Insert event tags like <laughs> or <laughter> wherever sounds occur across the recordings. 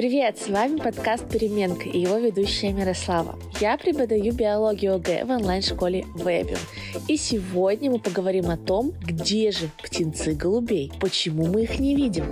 Привет, с вами подкаст «Переменка» и его ведущая Мирослава. Я преподаю биологию ОГЭ в онлайн-школе Webium. И сегодня мы поговорим о том, где же птенцы голубей, почему мы их не видим.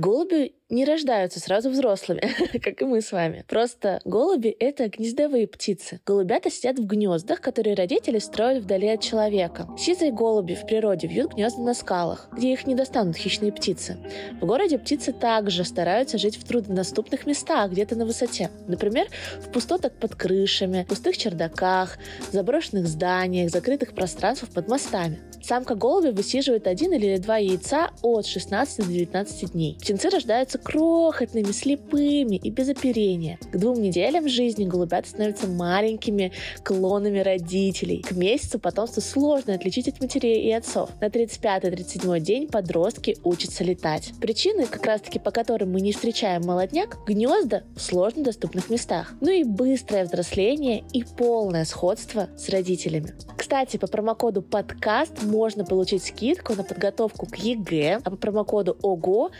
Голуби не рождаются сразу взрослыми, <laughs> как и мы с вами. Просто голуби — это гнездовые птицы. Голубята сидят в гнездах, которые родители строят вдали от человека. Сизые голуби в природе вьют гнезда на скалах, где их не достанут хищные птицы. В городе птицы также стараются жить в труднодоступных местах, где-то на высоте. Например, в пустотах под крышами, пустых чердаках, заброшенных зданиях, закрытых пространствах под мостами. Самка голуби высиживает один или два яйца от 16 до 19 дней. Птенцы рождаются крохотными, слепыми и без оперения. К двум неделям жизни голубят становятся маленькими клонами родителей. К месяцу потомство сложно отличить от матерей и отцов. На 35-37 день подростки учатся летать. Причины, как раз таки по которым мы не встречаем молодняк, гнезда в сложно доступных местах. Ну и быстрое взросление и полное сходство с родителями. Кстати, по промокоду подкаст можно получить скидку на подготовку к ЕГЭ, а по промокоду ОГО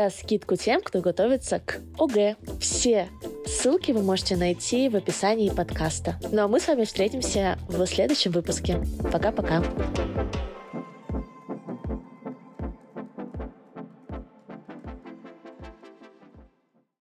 даст скидку тем, кто готовится к ОГЭ. Все ссылки вы можете найти в описании подкаста. Ну а мы с вами встретимся в следующем выпуске. Пока-пока.